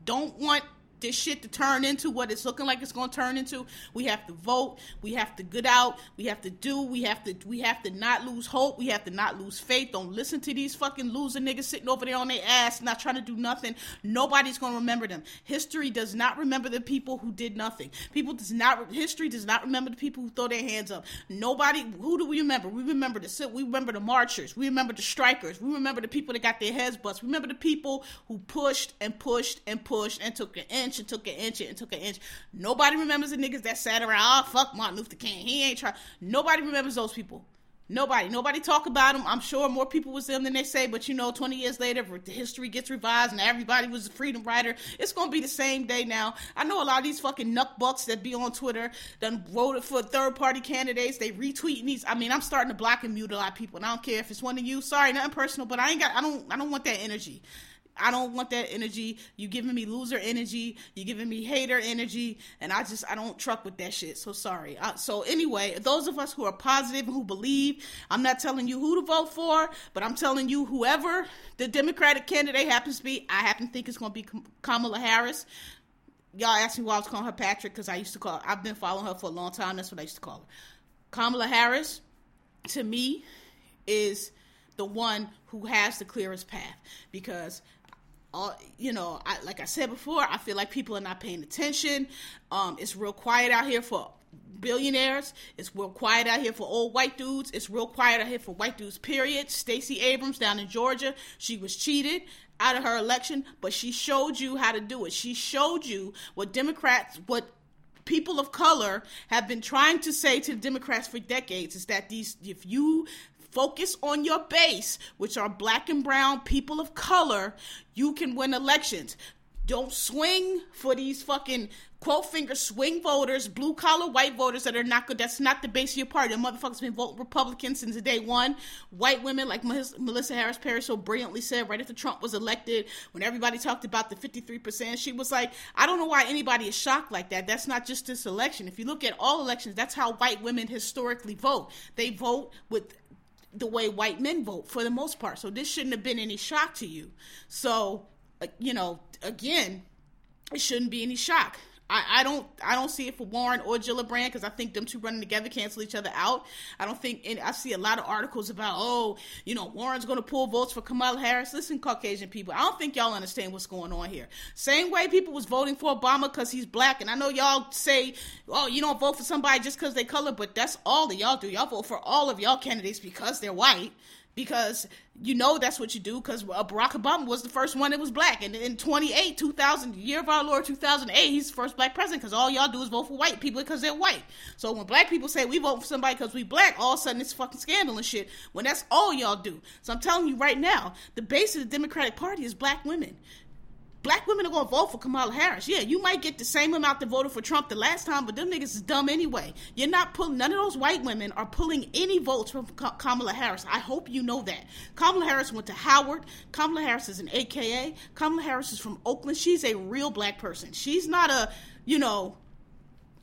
don't want this shit to turn into what it's looking like it's going to turn into. We have to vote. We have to get out. We have to do. We have to. We have to not lose hope. We have to not lose faith. Don't listen to these fucking loser niggas sitting over there on their ass, not trying to do nothing. Nobody's going to remember them. History does not remember the people who did nothing. People does not. History does not remember the people who throw their hands up. Nobody. Who do we remember? We remember the. We remember the marchers. We remember the strikers. We remember the people that got their heads bust. We remember the people who pushed and pushed and pushed and took an inch and took an inch and took an inch. Nobody remembers the niggas that sat around, oh, fuck Martin Luther King. He ain't trying. Nobody remembers those people. Nobody, nobody talk about them. I'm sure more people was them than they say, but you know, 20 years later, the history gets revised and everybody was a freedom rider. It's gonna be the same day now. I know a lot of these fucking bucks that be on Twitter done voted for third party candidates. They retweeting these. I mean, I'm starting to block and mute a lot of people, and I don't care if it's one of you. Sorry, nothing personal, but I ain't got. I don't. I don't want that energy. I don't want that energy. You giving me loser energy. You giving me hater energy, and I just I don't truck with that shit. So sorry. So anyway, those of us who are positive who believe, I'm not telling you who to vote for, but I'm telling you whoever the Democratic candidate happens to be. I happen to think it's going to be Kamala Harris. Y'all asked me why I was calling her Patrick because I used to call. I've been following her for a long time. That's what I used to call her. Kamala Harris, to me, is the one who has the clearest path because all you know I, like i said before i feel like people are not paying attention. Um, it's real quiet out here for billionaires. It's real quiet out here for old white dudes. It's real quiet out here for white dudes period. Stacey abrams down in georgia she was cheated out of her election but she showed you how to do it. She showed you what democrats what people of color have been trying to say to the Democrats for decades is that these if you focus on your base, which are black and brown people of color, you can win elections. Don't swing for these fucking quote finger swing voters, blue collar white voters that are not good. That's not the base of your party. The motherfuckers been voting Republican since day one. White women, like Melissa Harris Perry so brilliantly said right after Trump was elected, when everybody talked about the 53%, she was like, I don't know why anybody is shocked like that. That's not just this election. If you look at all elections, that's how white women historically vote. They vote with the way white men vote for the most part. So this shouldn't have been any shock to you. So, uh, you know, again, it shouldn't be any shock. I, I don't I don't see it for Warren or Gillibrand because I think them two running together cancel each other out. I don't think and I see a lot of articles about oh you know Warren's going to pull votes for Kamala Harris. Listen, Caucasian people, I don't think y'all understand what's going on here. Same way people was voting for Obama because he's black, and I know y'all say oh you don't vote for somebody just because they color, but that's all that y'all do. Y'all vote for all of y'all candidates because they're white because you know that's what you do because uh, Barack Obama was the first one that was black. And in 28, 2000, year of our Lord 2008, he's the first black president because all y'all do is vote for white people because they're white. So when black people say we vote for somebody because we black, all of a sudden it's fucking scandal and shit when that's all y'all do. So I'm telling you right now, the base of the Democratic Party is black women black women are gonna vote for Kamala Harris. Yeah, you might get the same amount that voted for Trump the last time, but them niggas is dumb anyway. You're not pulling. None of those white women are pulling any votes from Kamala Harris. I hope you know that. Kamala Harris went to Howard. Kamala Harris is an AKA. Kamala Harris is from Oakland. She's a real black person. She's not a, you know,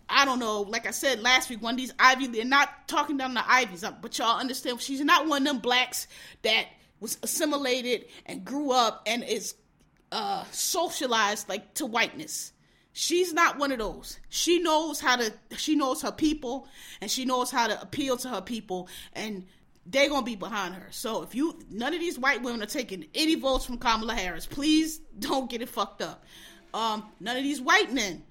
I don't know, like I said last week, one of these Ivy, they're not talking down the Ivies, uh, but y'all understand she's not one of them blacks that was assimilated and grew up and is uh, socialized like to whiteness. She's not one of those. She knows how to. She knows her people, and she knows how to appeal to her people, and they're gonna be behind her. So if you, none of these white women are taking any votes from Kamala Harris. Please don't get it fucked up. Um, none of these white men.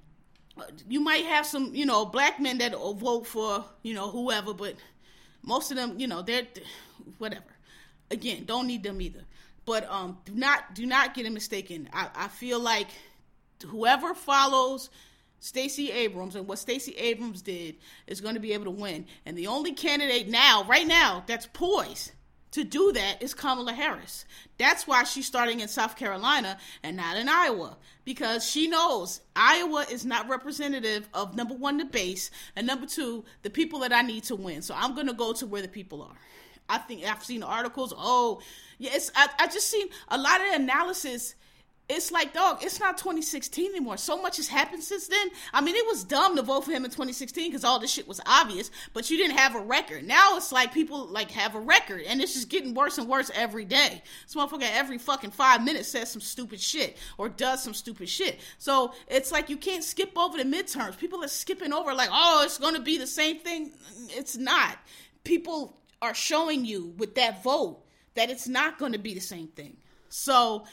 You might have some, you know, black men that will vote for, you know, whoever, but most of them, you know, they're whatever. Again, don't need them either. But um, do not do not get it mistaken. I, I feel like whoever follows Stacey Abrams and what Stacey Abrams did is going to be able to win. And the only candidate now, right now, that's poised to do that is Kamala Harris. That's why she's starting in South Carolina and not in Iowa because she knows Iowa is not representative of number one, the base, and number two, the people that I need to win. So I'm going to go to where the people are. I think I've seen articles. Oh, yeah, it's I, I just seen a lot of analysis. It's like, dog, it's not 2016 anymore. So much has happened since then. I mean, it was dumb to vote for him in 2016 because all this shit was obvious, but you didn't have a record. Now it's like people like have a record, and it's just getting worse and worse every day. This motherfucker every fucking five minutes says some stupid shit or does some stupid shit. So it's like you can't skip over the midterms. People are skipping over like, oh, it's gonna be the same thing. It's not. People are showing you with that vote that it's not going to be the same thing. So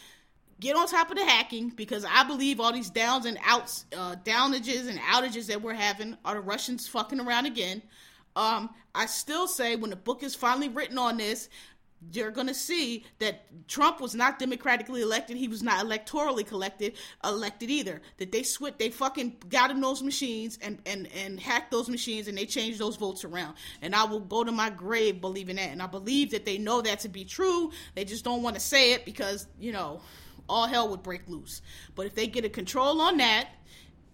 get on top of the hacking because I believe all these downs and outs, uh, downages and outages that we're having are the Russians fucking around again. Um, I still say when the book is finally written on this, you're going to see that Trump was not democratically elected. He was not electorally collected, elected either. That they switched, they fucking got in those machines and, and, and hacked those machines and they changed those votes around. And I will go to my grave believing that. And I believe that they know that to be true. They just don't want to say it because, you know, all hell would break loose. But if they get a control on that,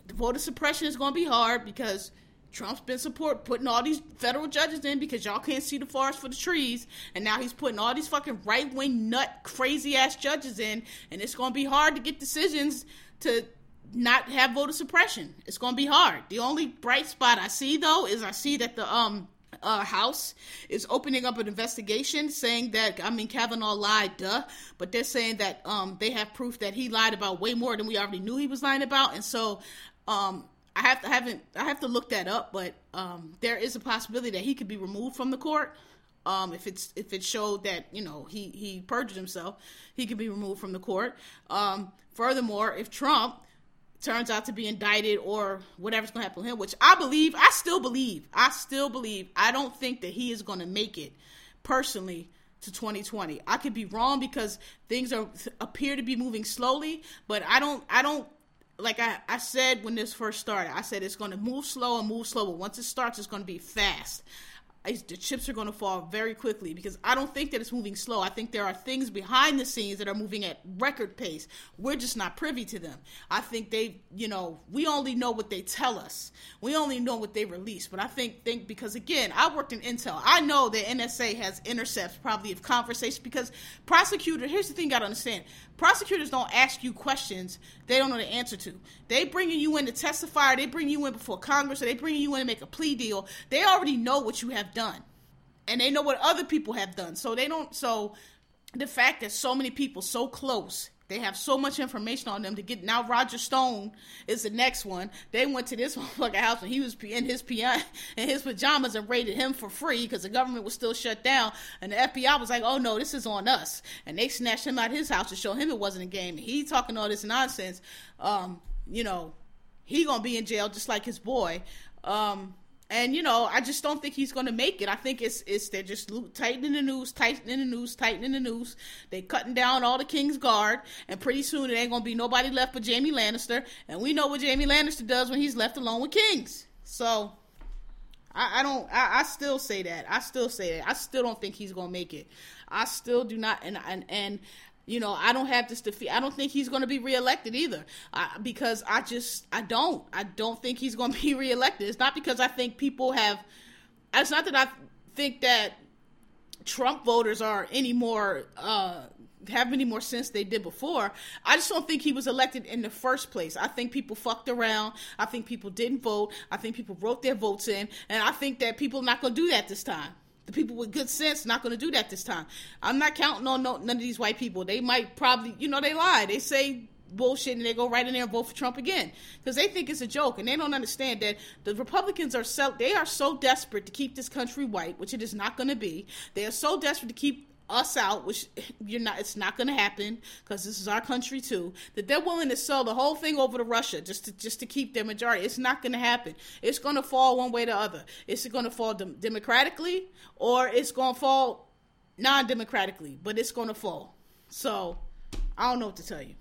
the voter suppression is going to be hard because Trump's been support putting all these federal judges in because y'all can't see the forest for the trees, and now he's putting all these fucking right wing nut crazy ass judges in, and it's gonna be hard to get decisions to not have voter suppression. It's gonna be hard. The only bright spot I see though is I see that the um uh, House is opening up an investigation saying that I mean Kavanaugh lied, duh, but they're saying that um, they have proof that he lied about way more than we already knew he was lying about, and so um, I have to haven't I have to look that up, but um, there is a possibility that he could be removed from the court. Um, if it's if it showed that you know he he perjured himself, he could be removed from the court. Um, furthermore, if Trump turns out to be indicted or whatever's going to happen to him, which I believe, I still believe, I still believe, I don't think that he is going to make it personally to 2020. I could be wrong because things are appear to be moving slowly, but I don't I don't like I, I said when this first started, I said it's going to move slow and move slow, but once it starts, it's going to be fast the chips are going to fall very quickly because I don't think that it's moving slow. I think there are things behind the scenes that are moving at record pace. We're just not privy to them. I think they, you know, we only know what they tell us. We only know what they release. But I think think because again, I worked in intel. I know that NSA has intercepts probably of conversations because prosecutor. Here's the thing, you got to understand: prosecutors don't ask you questions they don't know the answer to. They bringing you in to testify. They bring you in before Congress, or they bring you in to make a plea deal. They already know what you have done, and they know what other people have done. So they don't. So the fact that so many people so close they have so much information on them to get. Now Roger Stone is the next one. They went to this motherfucker house and he was in his in his pajamas and raided him for free because the government was still shut down. And the FBI was like, "Oh no, this is on us." And they snatched him out of his house to show him it wasn't a game. He talking all this nonsense. Um, you know, he gonna be in jail just like his boy. Um, and you know, I just don't think he's going to make it. I think it's it's they're just tightening the news, tightening the news, tightening the news. They're cutting down all the King's Guard, and pretty soon it ain't going to be nobody left but Jamie Lannister. And we know what Jamie Lannister does when he's left alone with kings. So I, I don't. I, I, still say that. I still say that. I still don't think he's going to make it. I still do not. And and and you know, I don't have this defeat. I don't think he's going to be reelected either, because I just I don't. I don't think he's going to be reelected. It's not because I think people have. It's not that I think that Trump voters are any more uh, have any more sense they did before. I just don't think he was elected in the first place. I think people fucked around. I think people didn't vote. I think people wrote their votes in, and I think that people are not going to do that this time. The people with good sense not going to do that this time. I'm not counting on no, none of these white people. They might probably, you know, they lie. They say bullshit and they go right in there and vote for Trump again because they think it's a joke and they don't understand that the Republicans are so they are so desperate to keep this country white, which it is not going to be. They are so desperate to keep us out, which you're not. It's not going to happen because this is our country too. That they're willing to sell the whole thing over to Russia just to just to keep their majority. It's not going to happen. It's going to fall one way or the other. It's going to fall dem- democratically or it's going to fall non-democratically, but it's going to fall. So I don't know what to tell you,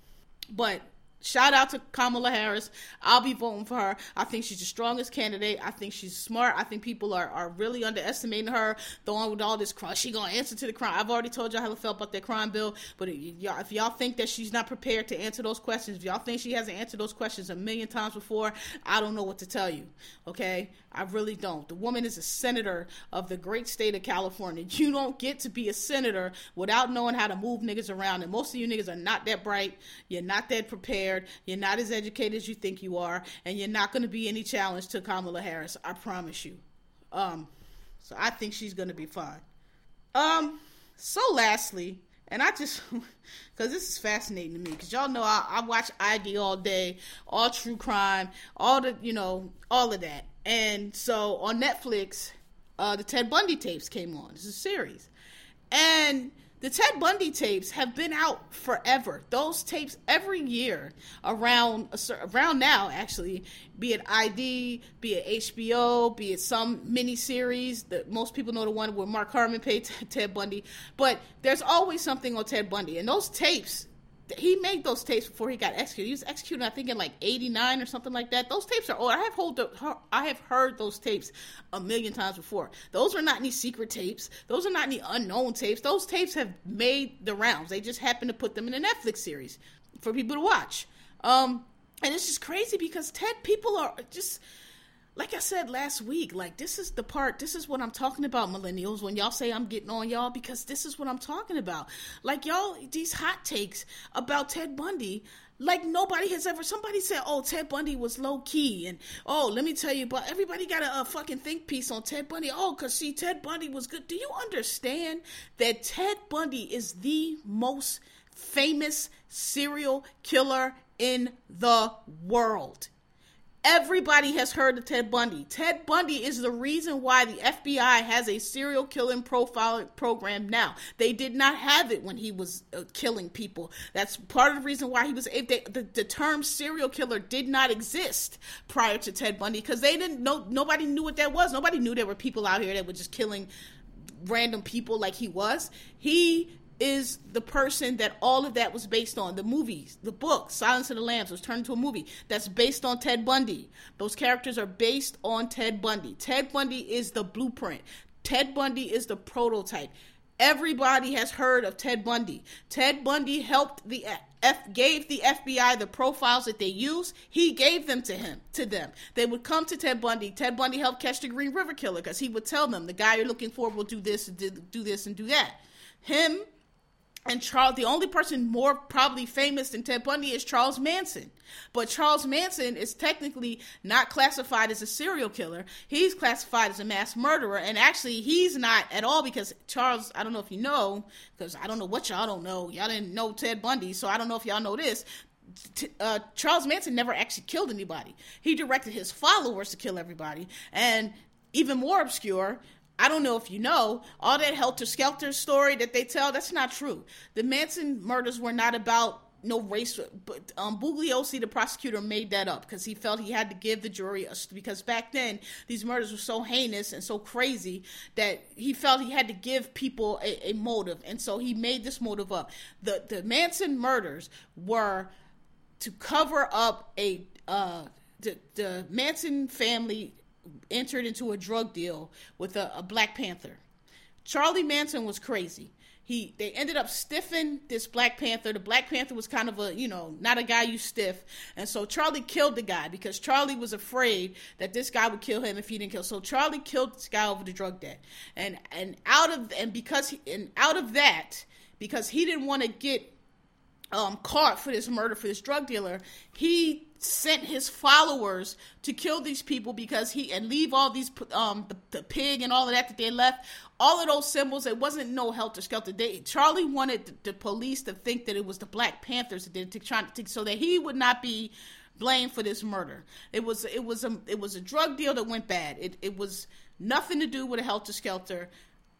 but shout out to Kamala Harris. I'll be voting for her. I think she's the strongest candidate. I think she's smart. I think people are, are really underestimating her. The one with all this crime, she gonna answer to the crime. I've already told y'all how I felt about that crime bill. But if y'all, if y'all think that she's not prepared to answer those questions, if y'all think she hasn't answered those questions a million times before, I don't know what to tell you. Okay, I really don't. The woman is a senator of the great state of California. You don't get to be a senator without knowing how to move niggas around. And most of you niggas are not that bright. You're not that prepared. You're not as educated as you think you are. And you're not going to be any challenge to Kamala Harris. I promise you. Um, so I think she's going to be fine. Um, so lastly, and I just, because this is fascinating to me, because y'all know I, I watch ID all day, all true crime, all the, you know, all of that. And so on Netflix, uh, the Ted Bundy tapes came on. It's a series. And the Ted Bundy tapes have been out forever. Those tapes every year around around now, actually, be it ID, be it HBO, be it some miniseries. That most people know the one where Mark Harmon played Ted Bundy, but there's always something on Ted Bundy, and those tapes he made those tapes before he got executed. He was executed, I think, in like '89 or something like that. Those tapes are old. I have hold, I have heard those tapes a million times before. Those are not any secret tapes. Those are not any unknown tapes. Those tapes have made the rounds. They just happen to put them in a Netflix series for people to watch. Um, and it's just crazy because Ted people are just like I said last week, like this is the part, this is what I'm talking about, millennials, when y'all say I'm getting on y'all, because this is what I'm talking about. Like y'all, these hot takes about Ted Bundy, like nobody has ever, somebody said, oh, Ted Bundy was low key, and oh, let me tell you, but everybody got a, a fucking think piece on Ted Bundy. Oh, because see, Ted Bundy was good. Do you understand that Ted Bundy is the most famous serial killer in the world? Everybody has heard of Ted Bundy. Ted Bundy is the reason why the FBI has a serial killing profile program now. They did not have it when he was uh, killing people. That's part of the reason why he was. They, the, the term serial killer did not exist prior to Ted Bundy because they didn't know. Nobody knew what that was. Nobody knew there were people out here that were just killing random people like he was. He is the person that all of that was based on. The movies, the book, Silence of the Lambs was turned into a movie that's based on Ted Bundy. Those characters are based on Ted Bundy. Ted Bundy is the blueprint. Ted Bundy is the prototype. Everybody has heard of Ted Bundy. Ted Bundy helped the F gave the FBI the profiles that they use. He gave them to him, to them. They would come to Ted Bundy. Ted Bundy helped catch the Green River Killer because he would tell them the guy you're looking for will do this, do this, and do that. Him and Charles, the only person more probably famous than Ted Bundy is Charles Manson. But Charles Manson is technically not classified as a serial killer. He's classified as a mass murderer. And actually, he's not at all because Charles, I don't know if you know, because I don't know what y'all don't know. Y'all didn't know Ted Bundy, so I don't know if y'all know this. Uh, Charles Manson never actually killed anybody. He directed his followers to kill everybody. And even more obscure, I don't know if you know, all that helter skelter story that they tell, that's not true. The Manson murders were not about no race, but um, Bugliosi, the prosecutor, made that up because he felt he had to give the jury a, because back then these murders were so heinous and so crazy that he felt he had to give people a, a motive, and so he made this motive up. the The Manson murders were to cover up a uh, the the Manson family entered into a drug deal with a, a Black Panther. Charlie Manson was crazy. He they ended up stiffing this Black Panther. The Black Panther was kind of a you know not a guy you stiff, and so Charlie killed the guy because Charlie was afraid that this guy would kill him if he didn't kill. So Charlie killed this guy over the drug debt, and and out of and because he, and out of that because he didn't want to get um, caught for this murder for this drug dealer, he sent his followers to kill these people because he and leave all these um the, the, pig and all of that that they left. All of those symbols it wasn't no helter skelter. They charlie wanted the, the police to think that it was the black panthers that did to try to so that he would not be blamed for this murder. It was it was a it was a drug deal that went bad. It, it was nothing to do with a helter skelter.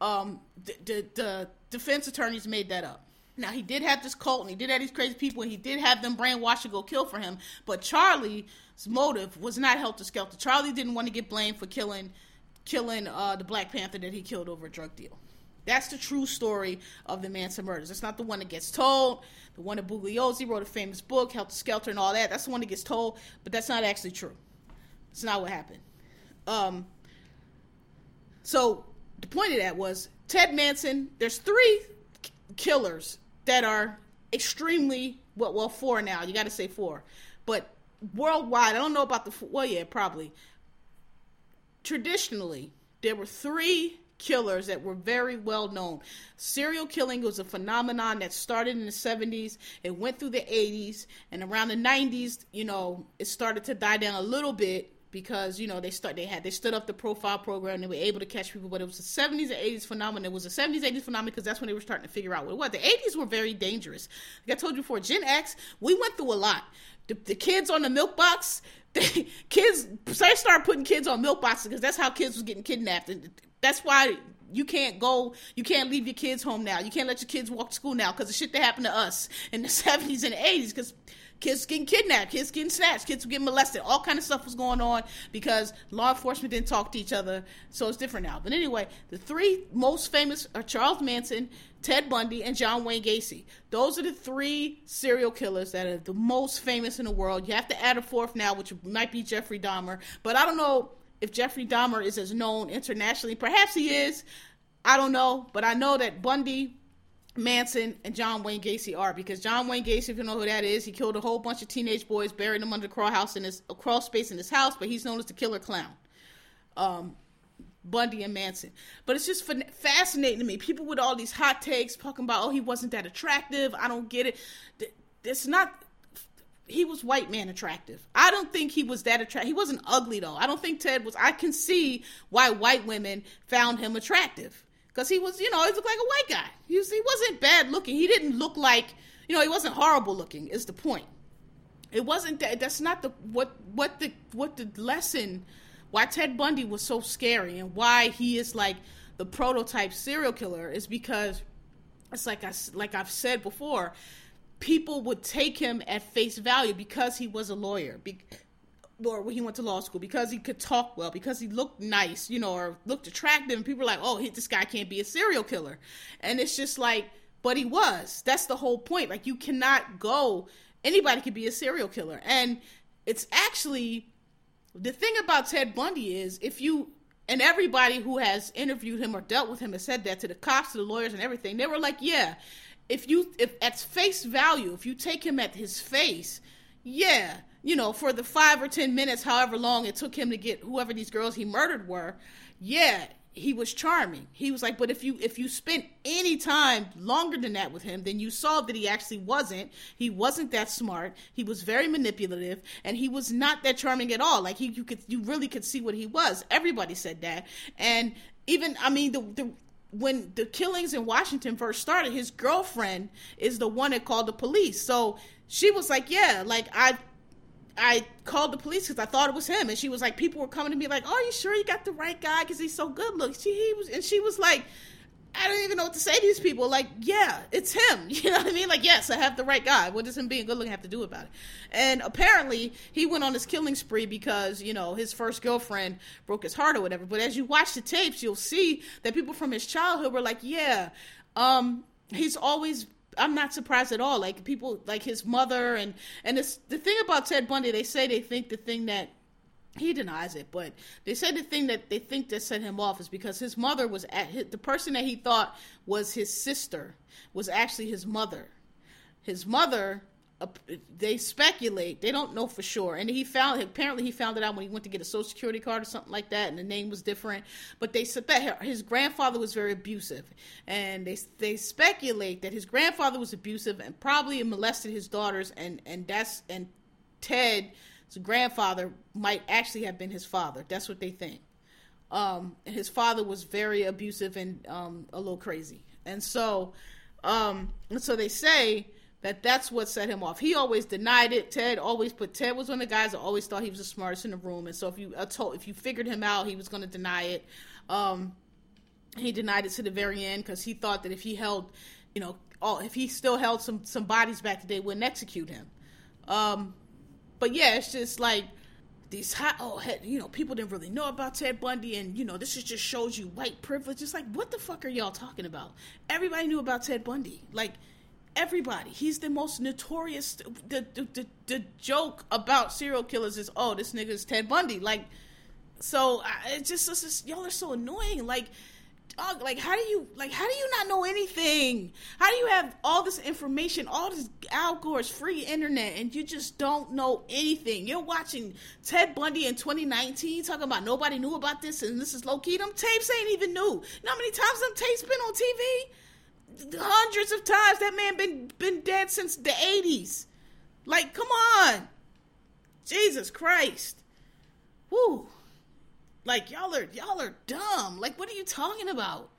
Um the, the, the defense attorneys made that up now he did have this cult and he did have these crazy people and he did have them brainwashed to go kill for him. But Charlie's motive was not helter skelter. Charlie didn't want to get blamed for killing killing uh, the Black Panther that he killed over a drug deal. That's the true story of the Manson murders. It's not the one that gets told. The one that Bugliosi wrote a famous book, Helter Skelter, and all that. That's the one that gets told, but that's not actually true. It's not what happened. Um, so the point of that was Ted Manson. There's three killers that are extremely well, well four now. You got to say four, but worldwide, I don't know about the well, yeah, probably. Traditionally, there were three killers that were very well known. Serial killing was a phenomenon that started in the 70s, it went through the 80s, and around the 90s, you know, it started to die down a little bit because you know they start they had they stood up the profile program. And they were able to catch people but it was the 70s and 80s phenomenon. It was a 70s 80s phenomenon because that's when they were starting to figure out what it was. The 80s were very dangerous. Like i told you before gen x we went through a lot. The, the kids on the milk box they, kids they started putting kids on milk boxes because that's how kids was getting kidnapped. And that's why you can't go, you can't leave your kids home now. You can't let your kids walk to school now because the shit that happened to us in the 70s and 80s because kids getting kidnapped, kids getting snatched, kids getting molested, all kind of stuff was going on because law enforcement didn't talk to each other. So it's different now. But anyway, the three most famous are Charles Manson, Ted Bundy, and John Wayne Gacy. Those are the three serial killers that are the most famous in the world. You have to add a fourth now, which might be Jeffrey Dahmer. But I don't know if Jeffrey Dahmer is as known internationally. Perhaps he is. I don't know. But I know that Bundy, Manson and John Wayne Gacy are because John Wayne Gacy, if you know who that is, he killed a whole bunch of teenage boys, buried them under the crawl house in his crawl space in his house, but he's known as the killer clown. Um, Bundy and Manson, but it's just fascinating to me. People with all these hot takes talking about, oh, he wasn't that attractive. I don't get it. It's not. He was white man attractive. I don't think he was that attractive. He wasn't ugly though. I don't think Ted was. I can see why white women found him attractive because he was, you know, he looked like a white guy. He, was, he wasn't bad looking. He didn't look like, you know, he wasn't horrible looking. Is the point? It wasn't that. That's not the what what the what the lesson. Why Ted Bundy was so scary and why he is like the prototype serial killer is because it's like I like I've said before, people would take him at face value because he was a lawyer. Be, or when he went to law school because he could talk well, because he looked nice, you know, or looked attractive. And people were like, oh, this guy can't be a serial killer. And it's just like, but he was. That's the whole point. Like, you cannot go, anybody could be a serial killer. And it's actually, the thing about Ted Bundy is if you, and everybody who has interviewed him or dealt with him has said that to the cops, to the lawyers, and everything, they were like, yeah, if you, if at face value, if you take him at his face, yeah you know, for the five or ten minutes, however long it took him to get whoever these girls he murdered were, yeah, he was charming. He was like, but if you if you spent any time longer than that with him, then you saw that he actually wasn't. He wasn't that smart. He was very manipulative, and he was not that charming at all. Like he, you could, you really could see what he was. Everybody said that, and even I mean the the when the killings in Washington first started, his girlfriend is the one that called the police. So she was like, "Yeah, like I I called the police because I thought it was him, and she was like, people were coming to me like, "Oh, are you sure you got the right guy? Because he's so good looking." She he was, and she was like, "I don't even know what to say to these people." Like, yeah, it's him. You know what I mean? Like, yes, I have the right guy. What does him being good looking have to do about it? And apparently, he went on this killing spree because you know his first girlfriend broke his heart or whatever. But as you watch the tapes, you'll see that people from his childhood were like, "Yeah." Um, he's always I'm not surprised at all. Like people, like his mother, and and it's the thing about Ted Bundy. They say they think the thing that he denies it, but they say the thing that they think that set him off is because his mother was at his, the person that he thought was his sister was actually his mother. His mother they speculate they don't know for sure. And he found apparently he found it out when he went to get a social security card or something like that and the name was different. But they said that his grandfather was very abusive. And they they speculate that his grandfather was abusive and probably molested his daughters and and that's and ted's grandfather might actually have been his father. That's what they think. Um his father was very abusive and um a little crazy. And so um and so they say that that's what set him off. He always denied it. Ted always put Ted was one of the guys that always thought he was the smartest in the room, and so if you uh, told if you figured him out, he was going to deny it. Um, he denied it to the very end because he thought that if he held, you know, all if he still held some some bodies back, they wouldn't execute him. Um, but yeah, it's just like these hot oh you know people didn't really know about Ted Bundy and you know this just shows you white privilege. It's like what the fuck are y'all talking about? Everybody knew about Ted Bundy. Like everybody. He's the most notorious. The, the the, the joke about serial killers is, oh, this nigga is Ted Bundy. Like, so it just, it's just y'all are so annoying. Like, dog, like how do you like how do you not know anything? How do you have all this information, all this Al Gore's free internet, and you just don't know anything? You're watching Ted Bundy in 2019 talking about nobody knew about this, and this is low key. Them tapes ain't even new. You know how many times them tapes been on TV? Hundreds of times. That man been been dead since the eighties. Like, come on, Jesus Christ, whoo! Like y'all are y'all are dumb. Like, what are you talking about?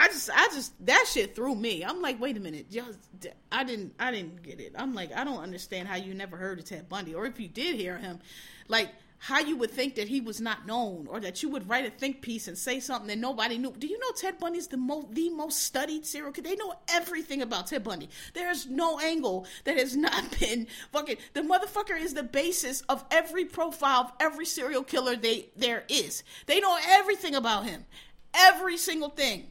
I just, I just, that shit threw me. I'm like, wait a minute, just, I didn't, I didn't get it. I'm like, I don't understand how you never heard of Ted Bundy, or if you did hear him, like, how you would think that he was not known or that you would write a think piece and say something that nobody knew. Do you know Ted Bundy's the most the most studied serial killer? They know everything about Ted Bundy. There's no angle that has not been fucking the motherfucker is the basis of every profile of every serial killer they there is. They know everything about him. Every single thing.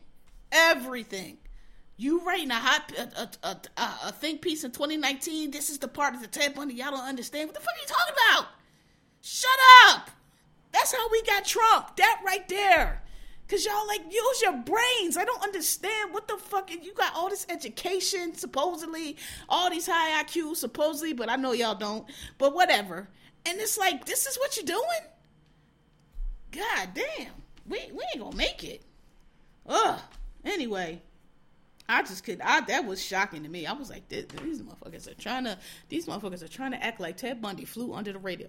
Everything. You writing a hot a, a, a, a think piece in 2019. This is the part of the Ted Bundy y'all don't understand. What the fuck are you talking about? Shut up. That's how we got Trump. That right there. Cause y'all like use your brains. I don't understand what the fuck. You got all this education supposedly, all these high IQ supposedly, but I know y'all don't. But whatever. And it's like this is what you're doing. God damn, we we ain't gonna make it. Ugh. Anyway, I just could. I that was shocking to me. I was like, these motherfuckers are trying to. These motherfuckers are trying to act like Ted Bundy flew under the radio.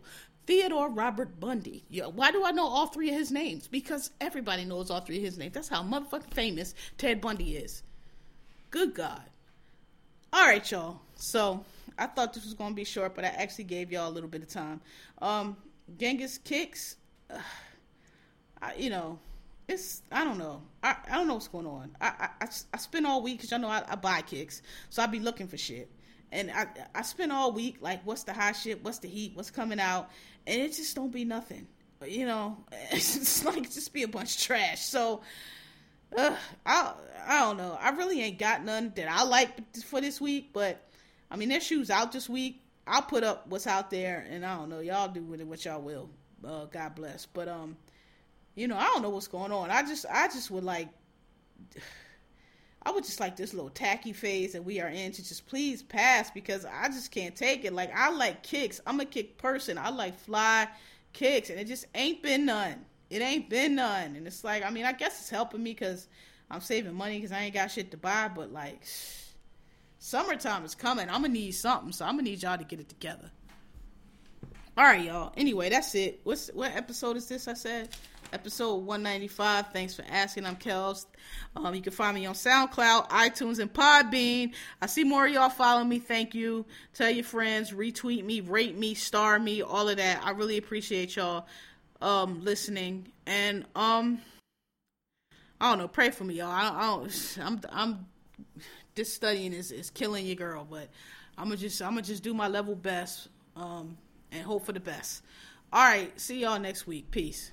Theodore Robert Bundy. Yeah, why do I know all three of his names? Because everybody knows all three of his names. That's how motherfucking famous Ted Bundy is. Good God. All right, y'all. So I thought this was gonna be short, but I actually gave y'all a little bit of time. Um, Genghis kicks. Uh, I, you know, it's I don't know. I, I don't know what's going on. I I, I spend all week because y'all know I, I buy kicks, so I be looking for shit. And I I spend all week like, what's the hot shit? What's the heat? What's coming out? And it just don't be nothing. You know, it's like just be a bunch of trash. So. Uh, I I don't know. I really ain't got none that I like for this week, but I mean, their shoes out this week. I'll put up what's out there, and I don't know. Y'all do with it what y'all will. Uh, God bless. But um, you know, I don't know what's going on. I just, I just would like, I would just like this little tacky phase that we are in to just please pass because I just can't take it. Like, I like kicks. I'm a kick person. I like fly kicks, and it just ain't been none. It ain't been none. And it's like, I mean, I guess it's helping me because I'm saving money because I ain't got shit to buy, but like, summertime is coming. I'm gonna need something, so I'm gonna need y'all to get it together. All right, y'all. Anyway, that's it. What's what episode is this? I said episode 195. Thanks for asking. I'm Kels. Um, you can find me on SoundCloud, iTunes, and Podbean. I see more of y'all follow me. Thank you. Tell your friends, retweet me, rate me, star me, all of that. I really appreciate y'all um, listening. And um, I don't know. Pray for me, y'all. I, I don't. I'm. I'm. This studying is is killing your girl, but I'm gonna just I'm gonna just do my level best um, and hope for the best. All right. See y'all next week. Peace.